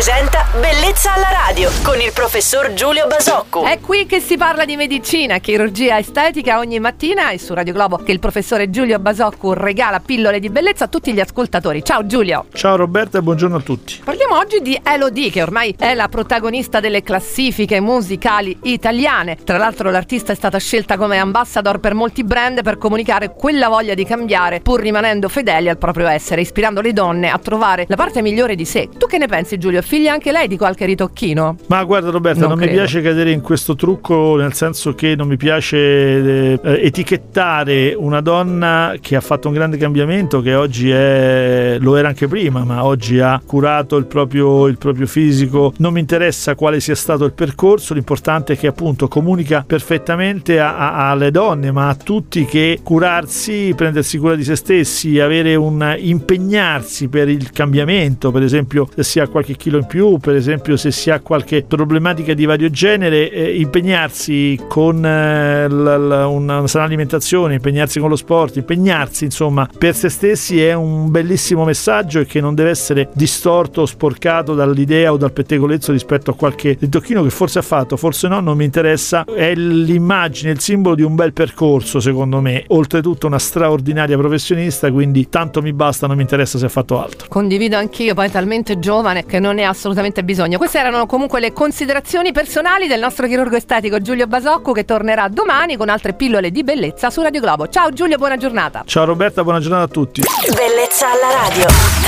presenta Bellezza alla radio con il professor Giulio Basocco. È qui che si parla di medicina, chirurgia estetica ogni mattina e su Radio Globo che il professore Giulio Basocco regala pillole di bellezza a tutti gli ascoltatori. Ciao Giulio. Ciao Roberta e buongiorno a tutti. Parliamo oggi di Elodie che ormai è la protagonista delle classifiche musicali italiane. Tra l'altro l'artista è stata scelta come ambassador per molti brand per comunicare quella voglia di cambiare pur rimanendo fedeli al proprio essere, ispirando le donne a trovare la parte migliore di sé. Tu che ne pensi Giulio? Figlia anche lei di qualche ritocchino? Ma guarda Roberta, non, non mi piace cadere in questo trucco nel senso che non mi piace eh, etichettare una donna che ha fatto un grande cambiamento, che oggi è, lo era anche prima, ma oggi ha curato il proprio, il proprio fisico. Non mi interessa quale sia stato il percorso, l'importante è che appunto comunica perfettamente a, a, alle donne, ma a tutti che curarsi, prendersi cura di se stessi, avere un impegnarsi per il cambiamento, per esempio se si ha qualche chilo in più, per esempio se si ha qualche problematica di vario genere, eh, impegnarsi con eh, la, la, una sana alimentazione, impegnarsi con lo sport, impegnarsi insomma per se stessi è un bellissimo messaggio e che non deve essere distorto o sporcato dall'idea o dal pettegolezzo rispetto a qualche ritocchino che forse ha fatto, forse no, non mi interessa, è l'immagine, il simbolo di un bel percorso secondo me, oltretutto una straordinaria professionista, quindi tanto mi basta, non mi interessa se ha fatto altro. Condivido anch'io, poi è talmente giovane che non ne ha assolutamente bisogno. Queste erano comunque le considerazioni personali del nostro chirurgo estetico Giulio Basocco che tornerà domani con altre pillole di bellezza su Radio Globo. Ciao Giulio, buona giornata. Ciao Roberta, buona giornata a tutti. Bellezza alla radio.